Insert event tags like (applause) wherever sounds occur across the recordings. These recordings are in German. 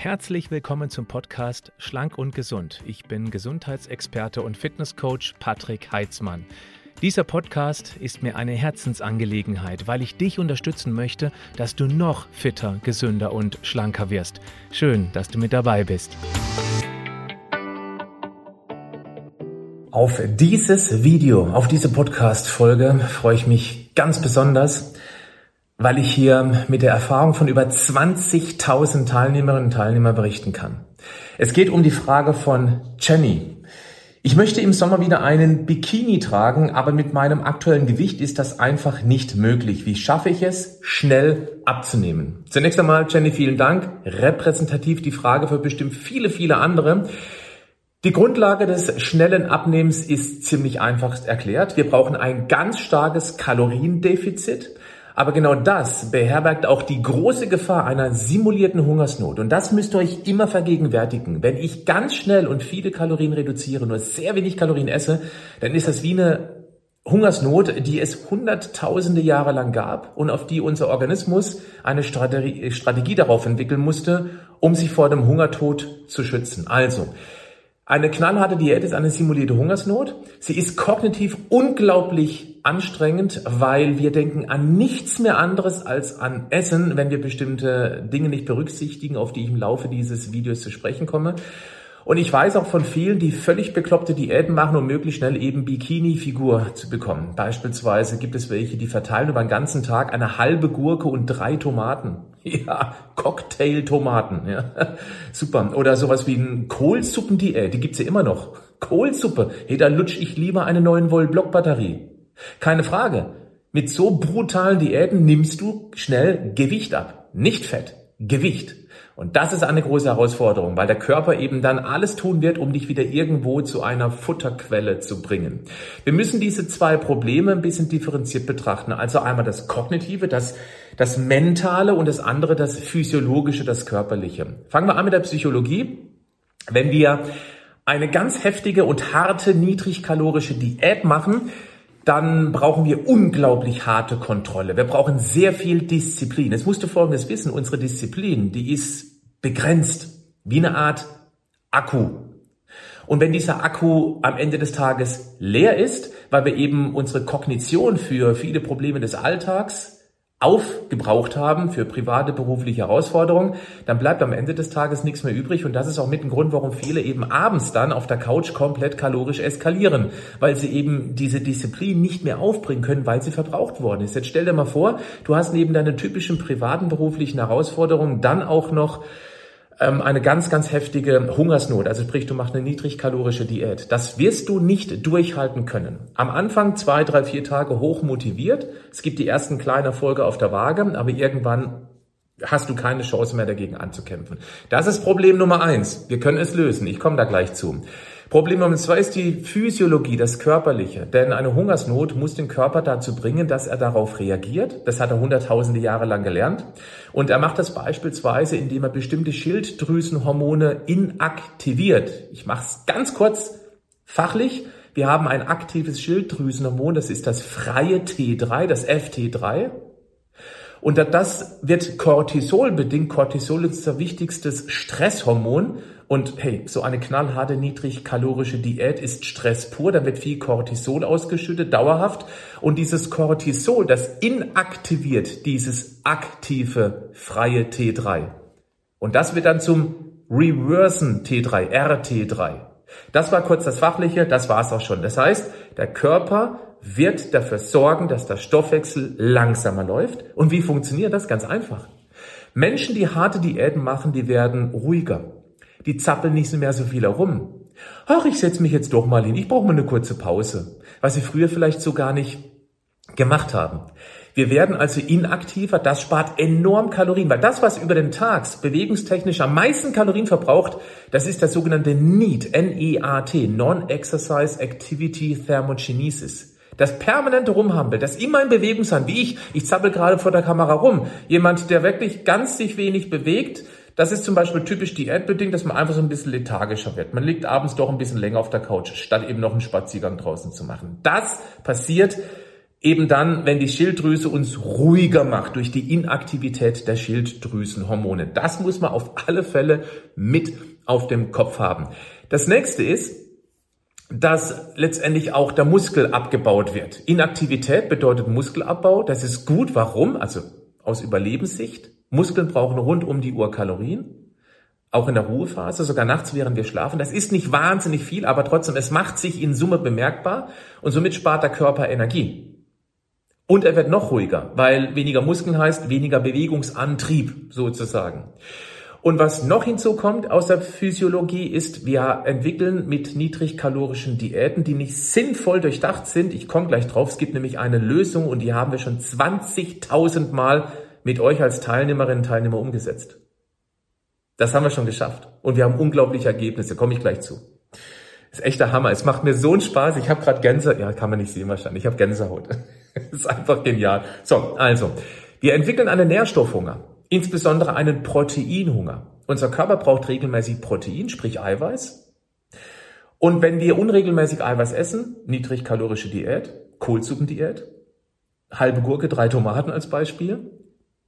Herzlich willkommen zum Podcast Schlank und Gesund. Ich bin Gesundheitsexperte und Fitnesscoach Patrick Heitzmann. Dieser Podcast ist mir eine Herzensangelegenheit, weil ich dich unterstützen möchte, dass du noch fitter, gesünder und schlanker wirst. Schön, dass du mit dabei bist. Auf dieses Video, auf diese Podcast-Folge freue ich mich ganz besonders, weil ich hier mit der Erfahrung von über 20.000 Teilnehmerinnen und Teilnehmern berichten kann. Es geht um die Frage von Jenny. Ich möchte im Sommer wieder einen Bikini tragen, aber mit meinem aktuellen Gewicht ist das einfach nicht möglich. Wie schaffe ich es, schnell abzunehmen? Zunächst einmal, Jenny, vielen Dank. Repräsentativ die Frage für bestimmt viele, viele andere. Die Grundlage des schnellen Abnehmens ist ziemlich einfach erklärt. Wir brauchen ein ganz starkes Kaloriendefizit. Aber genau das beherbergt auch die große Gefahr einer simulierten Hungersnot. Und das müsst ihr euch immer vergegenwärtigen. Wenn ich ganz schnell und viele Kalorien reduziere, nur sehr wenig Kalorien esse, dann ist das wie eine Hungersnot, die es hunderttausende Jahre lang gab und auf die unser Organismus eine Strategie, Strategie darauf entwickeln musste, um sich vor dem Hungertod zu schützen. Also, eine knallharte Diät ist eine simulierte Hungersnot. Sie ist kognitiv unglaublich anstrengend, weil wir denken an nichts mehr anderes als an Essen, wenn wir bestimmte Dinge nicht berücksichtigen, auf die ich im Laufe dieses Videos zu sprechen komme. Und ich weiß auch von vielen, die völlig bekloppte Diäten machen, um möglichst schnell eben Bikini-Figur zu bekommen. Beispielsweise gibt es welche, die verteilen über den ganzen Tag eine halbe Gurke und drei Tomaten. (laughs) Ja, Cocktail-Tomaten. Ja. (laughs) Super. Oder sowas wie ein Kohlsuppendiät, die gibt's ja immer noch. Kohlsuppe. Hey, da lutsch ich lieber eine 9 Volt Blockbatterie. Keine Frage. Mit so brutalen Diäten nimmst du schnell Gewicht ab. Nicht Fett. Gewicht. Und das ist eine große Herausforderung, weil der Körper eben dann alles tun wird, um dich wieder irgendwo zu einer Futterquelle zu bringen. Wir müssen diese zwei Probleme ein bisschen differenziert betrachten. Also einmal das Kognitive, das, das Mentale und das andere das Physiologische, das Körperliche. Fangen wir an mit der Psychologie. Wenn wir eine ganz heftige und harte, niedrigkalorische Diät machen, dann brauchen wir unglaublich harte Kontrolle. Wir brauchen sehr viel Disziplin. Jetzt musst du Folgendes wissen, unsere Disziplin, die ist begrenzt, wie eine Art Akku. Und wenn dieser Akku am Ende des Tages leer ist, weil wir eben unsere Kognition für viele Probleme des Alltags aufgebraucht haben für private berufliche Herausforderungen, dann bleibt am Ende des Tages nichts mehr übrig und das ist auch mit ein Grund, warum viele eben abends dann auf der Couch komplett kalorisch eskalieren, weil sie eben diese Disziplin nicht mehr aufbringen können, weil sie verbraucht worden ist. Jetzt stell dir mal vor, du hast neben deinen typischen privaten beruflichen Herausforderungen dann auch noch ähm, eine ganz, ganz heftige Hungersnot. Also sprich, du machst eine niedrigkalorische Diät. Das wirst du nicht durchhalten können. Am Anfang zwei, drei, vier Tage hoch motiviert. Es gibt die ersten kleinen Erfolge auf der Waage, aber irgendwann hast du keine Chance mehr dagegen anzukämpfen. Das ist Problem Nummer eins. Wir können es lösen. Ich komme da gleich zu. Problem Nummer zwei ist die Physiologie, das Körperliche. Denn eine Hungersnot muss den Körper dazu bringen, dass er darauf reagiert. Das hat er hunderttausende Jahre lang gelernt. Und er macht das beispielsweise, indem er bestimmte Schilddrüsenhormone inaktiviert. Ich mache es ganz kurz fachlich. Wir haben ein aktives Schilddrüsenhormon, das ist das freie T3, das FT3. Und das wird Cortisol bedingt. Cortisol ist das wichtigstes Stresshormon. Und hey, so eine knallharte, niedrigkalorische Diät ist Stress pur. Da wird viel Cortisol ausgeschüttet, dauerhaft. Und dieses Cortisol, das inaktiviert dieses aktive, freie T3. Und das wird dann zum Reversen T3, RT3. Das war kurz das Fachliche, das war es auch schon. Das heißt, der Körper wird dafür sorgen, dass der Stoffwechsel langsamer läuft. Und wie funktioniert das? Ganz einfach. Menschen, die harte Diäten machen, die werden ruhiger die zappeln nicht mehr so viel herum. Ach, ich setze mich jetzt doch mal hin, ich brauche mal eine kurze Pause, was sie früher vielleicht so gar nicht gemacht haben. Wir werden also inaktiver, das spart enorm Kalorien, weil das, was über den Tag bewegungstechnisch am meisten Kalorien verbraucht, das ist der sogenannte NEAT, N-E-A-T, Non-Exercise Activity Thermogenesis. Das permanente Rumhampel, das immer in Bewegung sein, wie ich, ich zappel gerade vor der Kamera rum. Jemand, der wirklich ganz sich wenig bewegt, das ist zum Beispiel typisch diätbedingt, dass man einfach so ein bisschen lethargischer wird. Man liegt abends doch ein bisschen länger auf der Couch, statt eben noch einen Spaziergang draußen zu machen. Das passiert eben dann, wenn die Schilddrüse uns ruhiger macht durch die Inaktivität der Schilddrüsenhormone. Das muss man auf alle Fälle mit auf dem Kopf haben. Das nächste ist, dass letztendlich auch der Muskel abgebaut wird. Inaktivität bedeutet Muskelabbau. Das ist gut. Warum? Also aus Überlebenssicht. Muskeln brauchen rund um die Uhr Kalorien. Auch in der Ruhephase, sogar nachts, während wir schlafen. Das ist nicht wahnsinnig viel, aber trotzdem, es macht sich in Summe bemerkbar und somit spart der Körper Energie. Und er wird noch ruhiger, weil weniger Muskeln heißt weniger Bewegungsantrieb sozusagen. Und was noch hinzukommt aus der Physiologie ist, wir entwickeln mit niedrigkalorischen Diäten, die nicht sinnvoll durchdacht sind. Ich komme gleich drauf. Es gibt nämlich eine Lösung und die haben wir schon 20.000 Mal mit euch als Teilnehmerinnen und Teilnehmer umgesetzt. Das haben wir schon geschafft. Und wir haben unglaubliche Ergebnisse. Komme ich gleich zu. Das ist echt der Hammer. Es macht mir so einen Spaß. Ich habe gerade Gänse, ja, kann man nicht sehen wahrscheinlich. Ich habe Gänsehaut. Das (laughs) ist einfach genial. So, also, wir entwickeln einen Nährstoffhunger, insbesondere einen Proteinhunger. Unser Körper braucht regelmäßig Protein, sprich Eiweiß. Und wenn wir unregelmäßig Eiweiß essen, niedrigkalorische Diät, Kohlsuppendiät, halbe Gurke, drei Tomaten als Beispiel,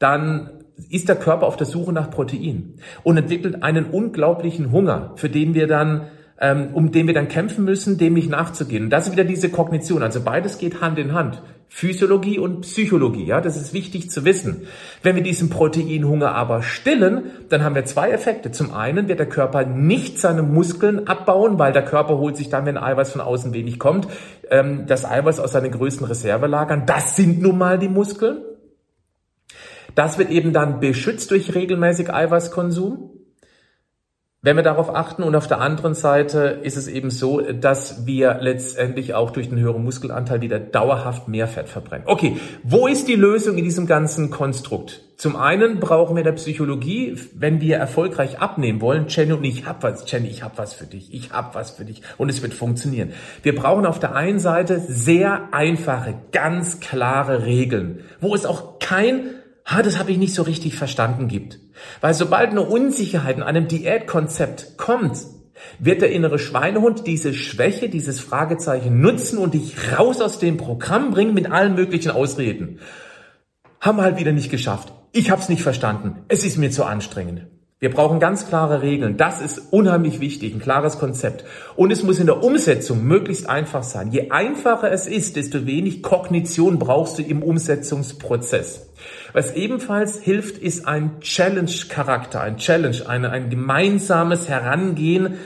dann ist der Körper auf der Suche nach Protein und entwickelt einen unglaublichen Hunger, für den wir dann ähm, um den wir dann kämpfen müssen, dem nicht nachzugehen. Und das ist wieder diese Kognition. Also beides geht Hand in Hand. Physiologie und Psychologie, ja, das ist wichtig zu wissen. Wenn wir diesen Proteinhunger aber stillen, dann haben wir zwei Effekte. Zum einen wird der Körper nicht seine Muskeln abbauen, weil der Körper holt sich dann, wenn Eiweiß von außen wenig kommt, ähm, das Eiweiß aus seinen größten Reservelagern. Das sind nun mal die Muskeln. Das wird eben dann beschützt durch regelmäßig Eiweißkonsum wenn wir darauf achten und auf der anderen Seite ist es eben so, dass wir letztendlich auch durch den höheren Muskelanteil wieder dauerhaft mehr Fett verbrennen. Okay, wo ist die Lösung in diesem ganzen Konstrukt? Zum einen brauchen wir der Psychologie, wenn wir erfolgreich abnehmen wollen. Jenny und ich hab was, Jenny, ich hab was für dich, ich hab was für dich und es wird funktionieren. Wir brauchen auf der einen Seite sehr einfache, ganz klare Regeln, wo es auch kein ah, das habe ich nicht so richtig verstanden gibt. Weil sobald eine Unsicherheit in einem Diätkonzept kommt, wird der innere Schweinehund diese Schwäche, dieses Fragezeichen nutzen und dich raus aus dem Programm bringen mit allen möglichen Ausreden. Haben wir halt wieder nicht geschafft. Ich habe es nicht verstanden. Es ist mir zu anstrengend. Wir brauchen ganz klare Regeln. Das ist unheimlich wichtig, ein klares Konzept. Und es muss in der Umsetzung möglichst einfach sein. Je einfacher es ist, desto wenig Kognition brauchst du im Umsetzungsprozess. Was ebenfalls hilft, ist ein Challenge-Charakter, ein Challenge, eine, ein gemeinsames Herangehen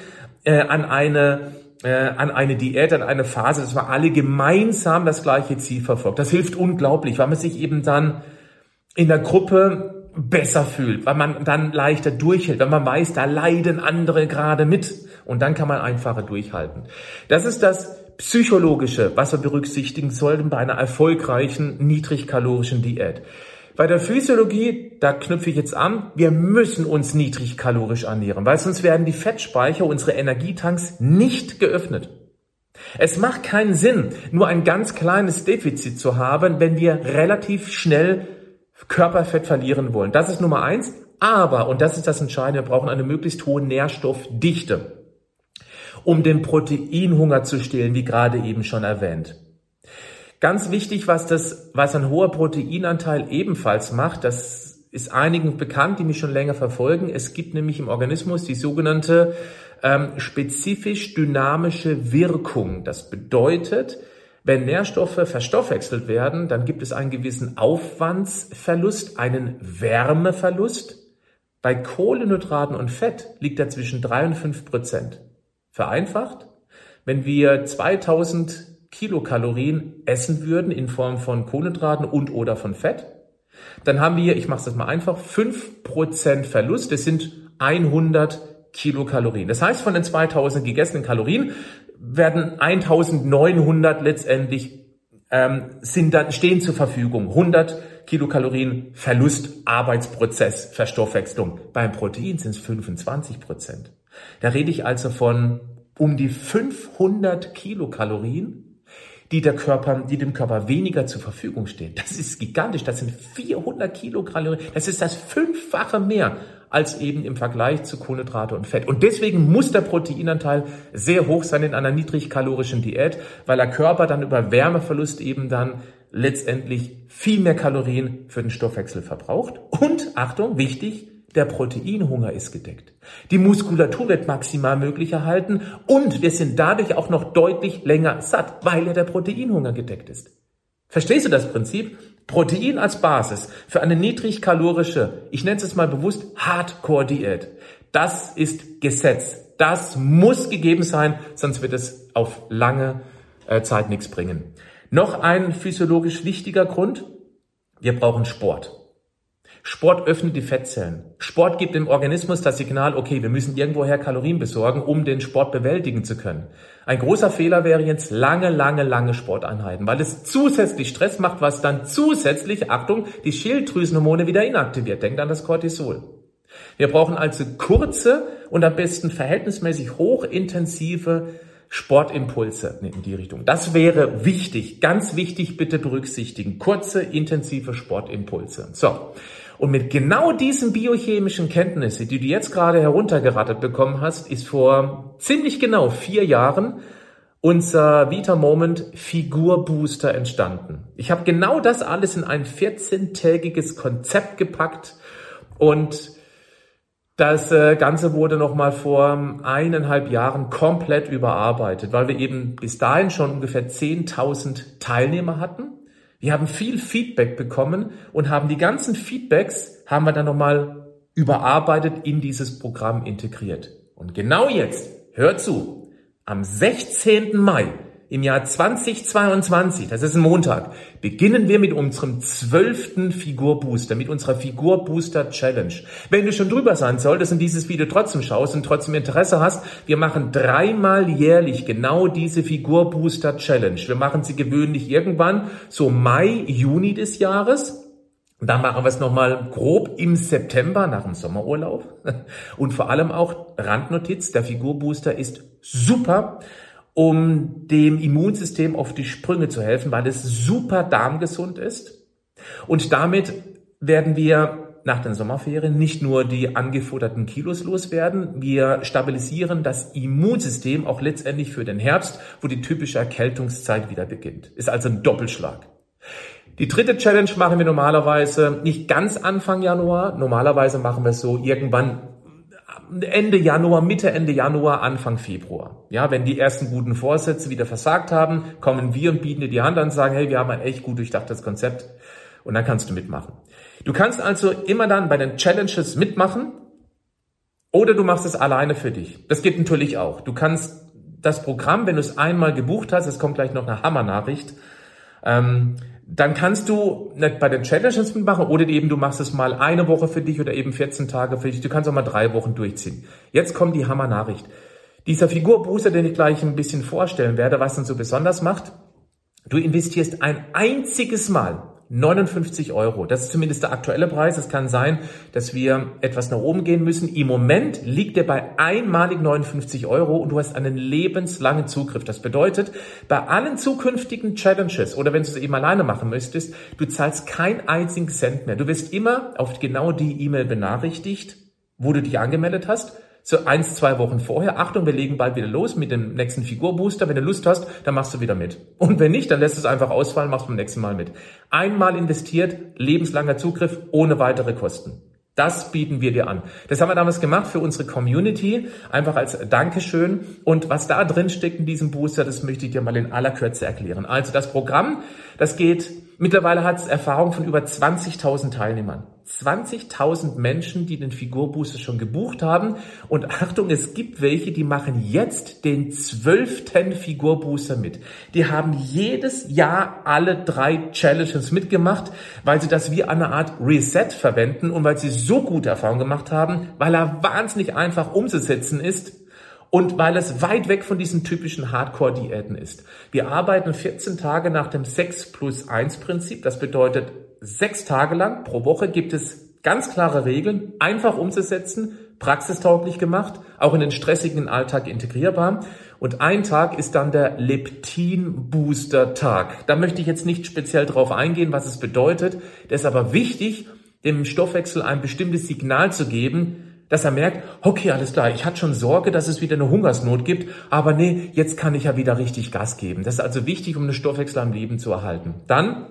äh, an eine äh, an eine Diät, an eine Phase, dass wir alle gemeinsam das gleiche Ziel verfolgt. Das hilft unglaublich, weil man sich eben dann in der Gruppe besser fühlt, weil man dann leichter durchhält, weil man weiß, da leiden andere gerade mit und dann kann man einfacher durchhalten. Das ist das Psychologische, was wir berücksichtigen sollten bei einer erfolgreichen niedrigkalorischen Diät. Bei der Physiologie, da knüpfe ich jetzt an, wir müssen uns niedrigkalorisch ernähren, weil sonst werden die Fettspeicher, unsere Energietanks nicht geöffnet. Es macht keinen Sinn, nur ein ganz kleines Defizit zu haben, wenn wir relativ schnell Körperfett verlieren wollen. Das ist Nummer eins. Aber, und das ist das Entscheidende, wir brauchen eine möglichst hohe Nährstoffdichte, um den Proteinhunger zu stillen, wie gerade eben schon erwähnt. Ganz wichtig, was das, was ein hoher Proteinanteil ebenfalls macht, das ist einigen bekannt, die mich schon länger verfolgen. Es gibt nämlich im Organismus die sogenannte ähm, spezifisch dynamische Wirkung. Das bedeutet, wenn Nährstoffe verstoffwechselt werden, dann gibt es einen gewissen Aufwandsverlust, einen Wärmeverlust. Bei Kohlenhydraten und Fett liegt er zwischen drei und fünf Prozent. Vereinfacht, wenn wir 2000 Kilokalorien essen würden in Form von Kohlenhydraten und oder von Fett, dann haben wir, ich mache das mal einfach, 5% Verlust. Das sind 100 Kilokalorien. Das heißt, von den 2000 gegessenen Kalorien werden 1900 letztendlich ähm, sind dann, stehen zur Verfügung. 100 Kilokalorien Verlust, Arbeitsprozess, Verstoffwechslung. Beim Protein sind es 25 Prozent. Da rede ich also von um die 500 Kilokalorien, die der Körper, die dem Körper weniger zur Verfügung stehen. Das ist gigantisch. Das sind 400 Kilokalorien. Das ist das fünffache mehr als eben im Vergleich zu Kohlenhydrate und Fett. Und deswegen muss der Proteinanteil sehr hoch sein in einer niedrigkalorischen Diät, weil der Körper dann über Wärmeverlust eben dann letztendlich viel mehr Kalorien für den Stoffwechsel verbraucht. Und Achtung, wichtig, der Proteinhunger ist gedeckt. Die Muskulatur wird maximal möglich erhalten und wir sind dadurch auch noch deutlich länger satt, weil ja der Proteinhunger gedeckt ist. Verstehst du das Prinzip? Protein als Basis für eine niedrigkalorische, ich nenne es mal bewusst Hardcore-Diät. Das ist Gesetz. Das muss gegeben sein, sonst wird es auf lange äh, Zeit nichts bringen. Noch ein physiologisch wichtiger Grund. Wir brauchen Sport. Sport öffnet die Fettzellen. Sport gibt dem Organismus das Signal, okay, wir müssen irgendwoher Kalorien besorgen, um den Sport bewältigen zu können. Ein großer Fehler wäre jetzt lange, lange, lange Sporteinheiten, weil es zusätzlich Stress macht, was dann zusätzlich, Achtung, die Schilddrüsenhormone wieder inaktiviert. Denkt an das Cortisol. Wir brauchen also kurze und am besten verhältnismäßig hochintensive Sportimpulse in die Richtung. Das wäre wichtig, ganz wichtig, bitte berücksichtigen. Kurze, intensive Sportimpulse. So. Und mit genau diesen biochemischen Kenntnissen, die du jetzt gerade heruntergerattet bekommen hast, ist vor ziemlich genau vier Jahren unser Vita Moment Figur Booster entstanden. Ich habe genau das alles in ein 14-tägiges Konzept gepackt und das äh, Ganze wurde nochmal vor eineinhalb Jahren komplett überarbeitet, weil wir eben bis dahin schon ungefähr 10.000 Teilnehmer hatten wir haben viel Feedback bekommen und haben die ganzen Feedbacks, haben wir dann nochmal überarbeitet in dieses Programm integriert. Und genau jetzt, hör zu, am 16. Mai im Jahr 2022, das ist ein Montag, beginnen wir mit unserem zwölften Figurbooster, mit unserer Figurbooster Challenge. Wenn du schon drüber sein solltest und dieses Video trotzdem schaust und trotzdem Interesse hast, wir machen dreimal jährlich genau diese Figurbooster Challenge. Wir machen sie gewöhnlich irgendwann so Mai, Juni des Jahres. Und dann machen wir es nochmal grob im September nach dem Sommerurlaub. (laughs) Und vor allem auch Randnotiz, der Figurbooster ist super um dem Immunsystem auf die Sprünge zu helfen, weil es super darmgesund ist. Und damit werden wir nach den Sommerferien nicht nur die angefutterten Kilos loswerden, wir stabilisieren das Immunsystem auch letztendlich für den Herbst, wo die typische Erkältungszeit wieder beginnt. Ist also ein Doppelschlag. Die dritte Challenge machen wir normalerweise nicht ganz Anfang Januar. Normalerweise machen wir es so irgendwann Ende Januar, Mitte, Ende Januar, Anfang Februar. Ja, wenn die ersten guten Vorsätze wieder versagt haben, kommen wir und bieten dir die Hand an und sagen, hey, wir haben ein echt gut durchdachtes Konzept und dann kannst du mitmachen. Du kannst also immer dann bei den Challenges mitmachen oder du machst es alleine für dich. Das geht natürlich auch. Du kannst das Programm, wenn du es einmal gebucht hast, es kommt gleich noch eine Hammernachricht, ähm, dann kannst du nicht bei den Challenges mitmachen oder eben du machst es mal eine Woche für dich oder eben 14 Tage für dich. Du kannst auch mal drei Wochen durchziehen. Jetzt kommt die Hammer-Nachricht. Dieser Figurbooster, den ich gleich ein bisschen vorstellen werde, was dann so besonders macht, du investierst ein einziges Mal 59 Euro. Das ist zumindest der aktuelle Preis. Es kann sein, dass wir etwas nach oben gehen müssen. Im Moment liegt er bei einmalig 59 Euro und du hast einen lebenslangen Zugriff. Das bedeutet, bei allen zukünftigen Challenges oder wenn du es eben alleine machen möchtest, du zahlst kein einzigen Cent mehr. Du wirst immer auf genau die E-Mail benachrichtigt, wo du dich angemeldet hast so eins, zwei Wochen vorher, Achtung, wir legen bald wieder los mit dem nächsten Figurbooster. Wenn du Lust hast, dann machst du wieder mit. Und wenn nicht, dann lässt es einfach ausfallen, machst beim nächsten Mal mit. Einmal investiert, lebenslanger Zugriff, ohne weitere Kosten. Das bieten wir dir an. Das haben wir damals gemacht für unsere Community, einfach als Dankeschön. Und was da drin steckt in diesem Booster, das möchte ich dir mal in aller Kürze erklären. Also das Programm, das geht, mittlerweile hat es Erfahrung von über 20.000 Teilnehmern. 20.000 Menschen, die den Figurbooster schon gebucht haben. Und Achtung, es gibt welche, die machen jetzt den zwölften Figurbooster mit. Die haben jedes Jahr alle drei Challenges mitgemacht, weil sie das wie eine Art Reset verwenden und weil sie so gute Erfahrungen gemacht haben, weil er wahnsinnig einfach umzusetzen ist und weil es weit weg von diesen typischen Hardcore-Diäten ist. Wir arbeiten 14 Tage nach dem 6 plus 1 Prinzip. Das bedeutet, sechs Tage lang pro Woche gibt es ganz klare Regeln, einfach umzusetzen, praxistauglich gemacht, auch in den stressigen Alltag integrierbar. Und ein Tag ist dann der Leptin-Booster-Tag. Da möchte ich jetzt nicht speziell drauf eingehen, was es bedeutet. Das ist aber wichtig, dem Stoffwechsel ein bestimmtes Signal zu geben, dass er merkt, okay, alles klar, ich hatte schon Sorge, dass es wieder eine Hungersnot gibt, aber nee, jetzt kann ich ja wieder richtig Gas geben. Das ist also wichtig, um den Stoffwechsel am Leben zu erhalten. Dann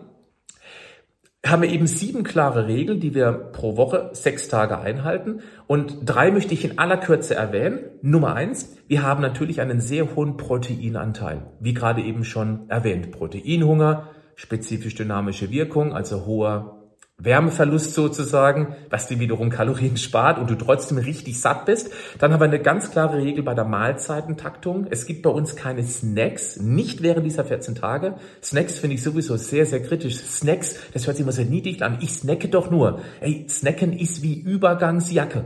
haben wir eben sieben klare Regeln, die wir pro Woche sechs Tage einhalten. Und drei möchte ich in aller Kürze erwähnen. Nummer eins, wir haben natürlich einen sehr hohen Proteinanteil. Wie gerade eben schon erwähnt. Proteinhunger, spezifisch dynamische Wirkung, also hoher Wärmeverlust sozusagen, was dir wiederum Kalorien spart und du trotzdem richtig satt bist. Dann haben wir eine ganz klare Regel bei der Mahlzeitentaktung. Es gibt bei uns keine Snacks, nicht während dieser 14 Tage. Snacks finde ich sowieso sehr, sehr kritisch. Snacks, das hört sich immer sehr niedlich an. Ich snacke doch nur. Ey, snacken ist wie Übergangsjacke.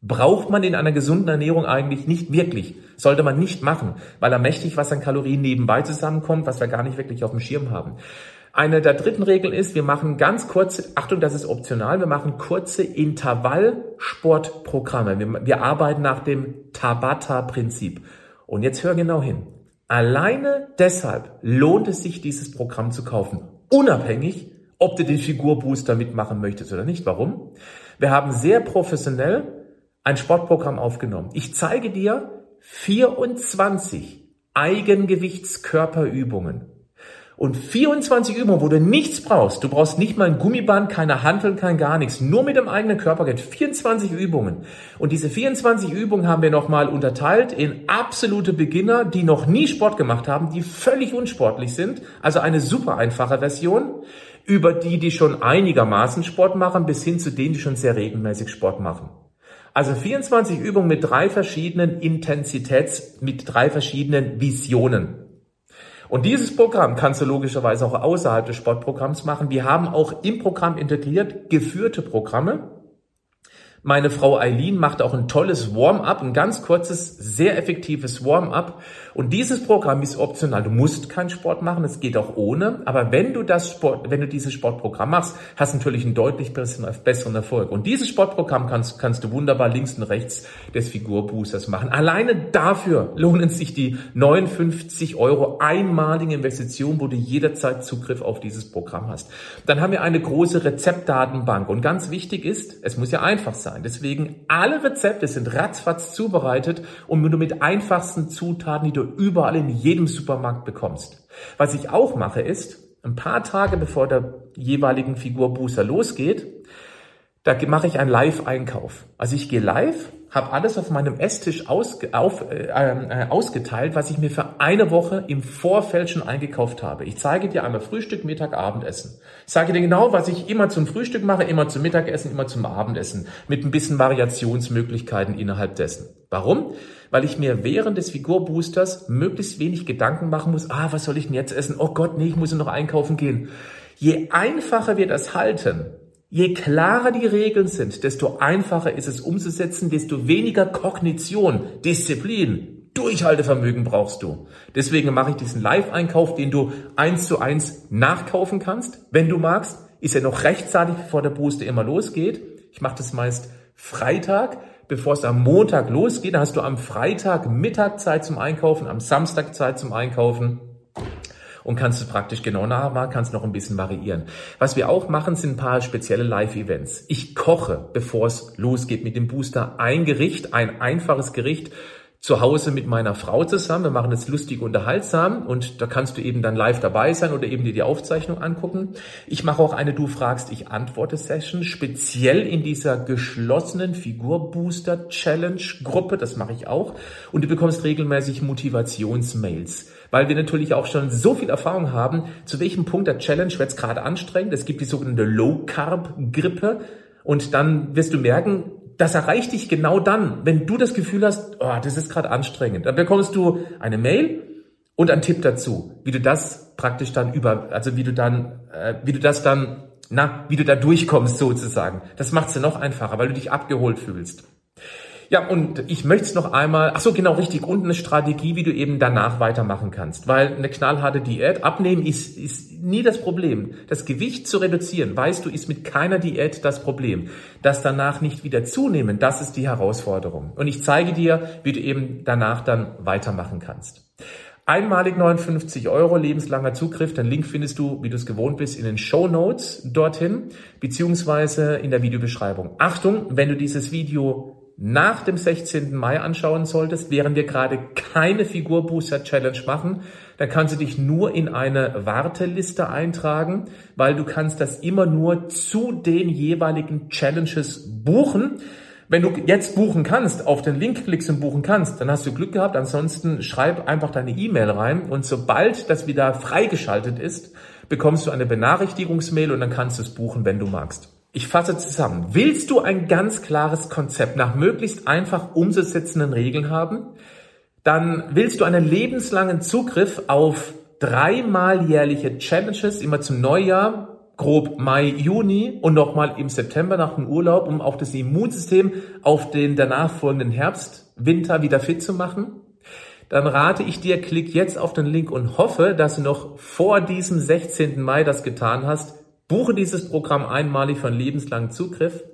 Braucht man in einer gesunden Ernährung eigentlich nicht wirklich. Sollte man nicht machen, weil da mächtig was an Kalorien nebenbei zusammenkommt, was wir gar nicht wirklich auf dem Schirm haben. Eine der dritten Regeln ist, wir machen ganz kurze, Achtung, das ist optional, wir machen kurze Intervallsportprogramme. Wir, wir arbeiten nach dem Tabata-Prinzip. Und jetzt hör genau hin. Alleine deshalb lohnt es sich, dieses Programm zu kaufen. Unabhängig, ob du den Figurbooster mitmachen möchtest oder nicht. Warum? Wir haben sehr professionell ein Sportprogramm aufgenommen. Ich zeige dir 24 Eigengewichtskörperübungen und 24 Übungen, wo du nichts brauchst. Du brauchst nicht mal ein Gummiband, keine Handeln, kein gar nichts. Nur mit dem eigenen Körpergewicht. 24 Übungen. Und diese 24 Übungen haben wir nochmal unterteilt in absolute Beginner, die noch nie Sport gemacht haben, die völlig unsportlich sind. Also eine super einfache Version. Über die, die schon einigermaßen Sport machen, bis hin zu denen, die schon sehr regelmäßig Sport machen. Also 24 Übungen mit drei verschiedenen Intensitäts, mit drei verschiedenen Visionen. Und dieses Programm kannst du logischerweise auch außerhalb des Sportprogramms machen. Wir haben auch im Programm integriert geführte Programme. Meine Frau Eileen macht auch ein tolles Warm-up, ein ganz kurzes, sehr effektives Warm-up. Und dieses Programm ist optional. Du musst keinen Sport machen, es geht auch ohne. Aber wenn du das Sport, wenn du dieses Sportprogramm machst, hast du natürlich einen deutlich besseren Erfolg. Und dieses Sportprogramm kannst, kannst du wunderbar links und rechts des Figurboosters machen. Alleine dafür lohnen sich die 59 Euro einmalige Investition, wo du jederzeit Zugriff auf dieses Programm hast. Dann haben wir eine große Rezeptdatenbank. Und ganz wichtig ist, es muss ja einfach sein sein. Deswegen alle Rezepte sind ratzfatz zubereitet und nur mit einfachsten Zutaten, die du überall in jedem Supermarkt bekommst. Was ich auch mache ist, ein paar Tage bevor der jeweiligen Figurbooster losgeht, da mache ich einen Live-Einkauf. Also ich gehe live, habe alles auf meinem Esstisch ausge, auf, äh, äh, ausgeteilt, was ich mir für eine Woche im Vorfeld schon eingekauft habe. Ich zeige dir einmal Frühstück, Mittag, Abendessen. Ich sage dir genau, was ich immer zum Frühstück mache, immer zum Mittagessen, immer zum Abendessen. Mit ein bisschen Variationsmöglichkeiten innerhalb dessen. Warum? Weil ich mir während des Figurboosters möglichst wenig Gedanken machen muss, ah, was soll ich denn jetzt essen? Oh Gott, nee, ich muss noch einkaufen gehen. Je einfacher wir das halten, Je klarer die Regeln sind, desto einfacher ist es umzusetzen, desto weniger Kognition, Disziplin, Durchhaltevermögen brauchst du. Deswegen mache ich diesen Live-Einkauf, den du eins zu eins nachkaufen kannst, wenn du magst. Ist ja noch rechtzeitig, bevor der Booster immer losgeht. Ich mache das meist Freitag, bevor es am Montag losgeht. Dann hast du am Freitag Mittag Zeit zum Einkaufen, am Samstag Zeit zum Einkaufen und kannst es praktisch genau nachmachen, kannst noch ein bisschen variieren. Was wir auch machen, sind ein paar spezielle Live-Events. Ich koche, bevor es losgeht mit dem Booster, ein Gericht, ein einfaches Gericht, zu Hause mit meiner Frau zusammen. Wir machen es lustig unterhaltsam und da kannst du eben dann live dabei sein oder eben dir die Aufzeichnung angucken. Ich mache auch eine Du fragst, ich antworte Session, speziell in dieser geschlossenen Figur-Booster Challenge Gruppe. Das mache ich auch. Und du bekommst regelmäßig Motivationsmails weil wir natürlich auch schon so viel Erfahrung haben, zu welchem Punkt der Challenge wird es gerade anstrengend. Es gibt die sogenannte Low Carb Grippe und dann wirst du merken, das erreicht dich genau dann, wenn du das Gefühl hast, oh, das ist gerade anstrengend. Dann bekommst du eine Mail und einen Tipp dazu, wie du das praktisch dann über, also wie du dann, äh, wie du das dann, na, wie du da durchkommst sozusagen. Das macht es ja noch einfacher, weil du dich abgeholt fühlst. Ja, und ich möchte es noch einmal, ach so, genau richtig, und eine Strategie, wie du eben danach weitermachen kannst. Weil eine knallharte Diät, abnehmen ist, ist nie das Problem. Das Gewicht zu reduzieren, weißt du, ist mit keiner Diät das Problem. Das danach nicht wieder zunehmen, das ist die Herausforderung. Und ich zeige dir, wie du eben danach dann weitermachen kannst. Einmalig 59 Euro, lebenslanger Zugriff. Den Link findest du, wie du es gewohnt bist, in den Show Notes dorthin, beziehungsweise in der Videobeschreibung. Achtung, wenn du dieses Video nach dem 16. Mai anschauen solltest, während wir gerade keine Figurbooster Challenge machen, dann kannst du dich nur in eine Warteliste eintragen, weil du kannst das immer nur zu den jeweiligen Challenges buchen. Wenn du jetzt buchen kannst, auf den Link klickst und buchen kannst, dann hast du Glück gehabt. Ansonsten schreib einfach deine E-Mail rein und sobald das wieder freigeschaltet ist, bekommst du eine Benachrichtigungsmail und dann kannst du es buchen, wenn du magst. Ich fasse zusammen. Willst du ein ganz klares Konzept nach möglichst einfach umzusetzenden Regeln haben? Dann willst du einen lebenslangen Zugriff auf dreimal jährliche Challenges immer zum Neujahr, grob Mai, Juni und nochmal im September nach dem Urlaub, um auch das Immunsystem auf den danach folgenden Herbst, Winter wieder fit zu machen? Dann rate ich dir, klick jetzt auf den Link und hoffe, dass du noch vor diesem 16. Mai das getan hast, Buche dieses Programm einmalig für einen lebenslangen Zugriff.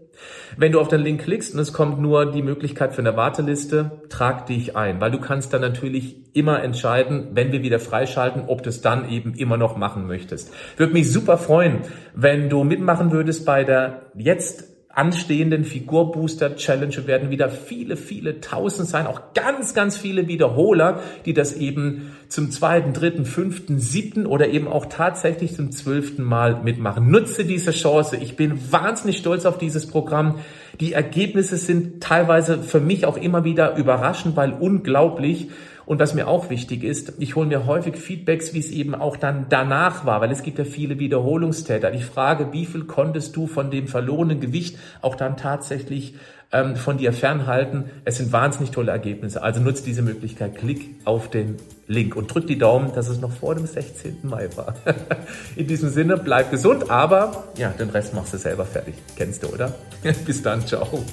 Wenn du auf den Link klickst und es kommt nur die Möglichkeit für eine Warteliste, trag dich ein, weil du kannst dann natürlich immer entscheiden, wenn wir wieder freischalten, ob du es dann eben immer noch machen möchtest. Würde mich super freuen, wenn du mitmachen würdest bei der jetzt anstehenden Figurbooster Challenge werden wieder viele, viele tausend sein, auch ganz, ganz viele Wiederholer, die das eben zum zweiten, dritten, fünften, siebten oder eben auch tatsächlich zum zwölften Mal mitmachen. Nutze diese Chance. Ich bin wahnsinnig stolz auf dieses Programm. Die Ergebnisse sind teilweise für mich auch immer wieder überraschend, weil unglaublich. Und was mir auch wichtig ist, ich hole mir häufig Feedbacks, wie es eben auch dann danach war, weil es gibt ja viele Wiederholungstäter. Ich frage, wie viel konntest du von dem verlorenen Gewicht auch dann tatsächlich ähm, von dir fernhalten? Es sind wahnsinnig tolle Ergebnisse. Also nutzt diese Möglichkeit, klick auf den Link und drück die Daumen, dass es noch vor dem 16. Mai war. (laughs) In diesem Sinne, bleib gesund, aber ja, den Rest machst du selber fertig. Kennst du, oder? (laughs) Bis dann, ciao.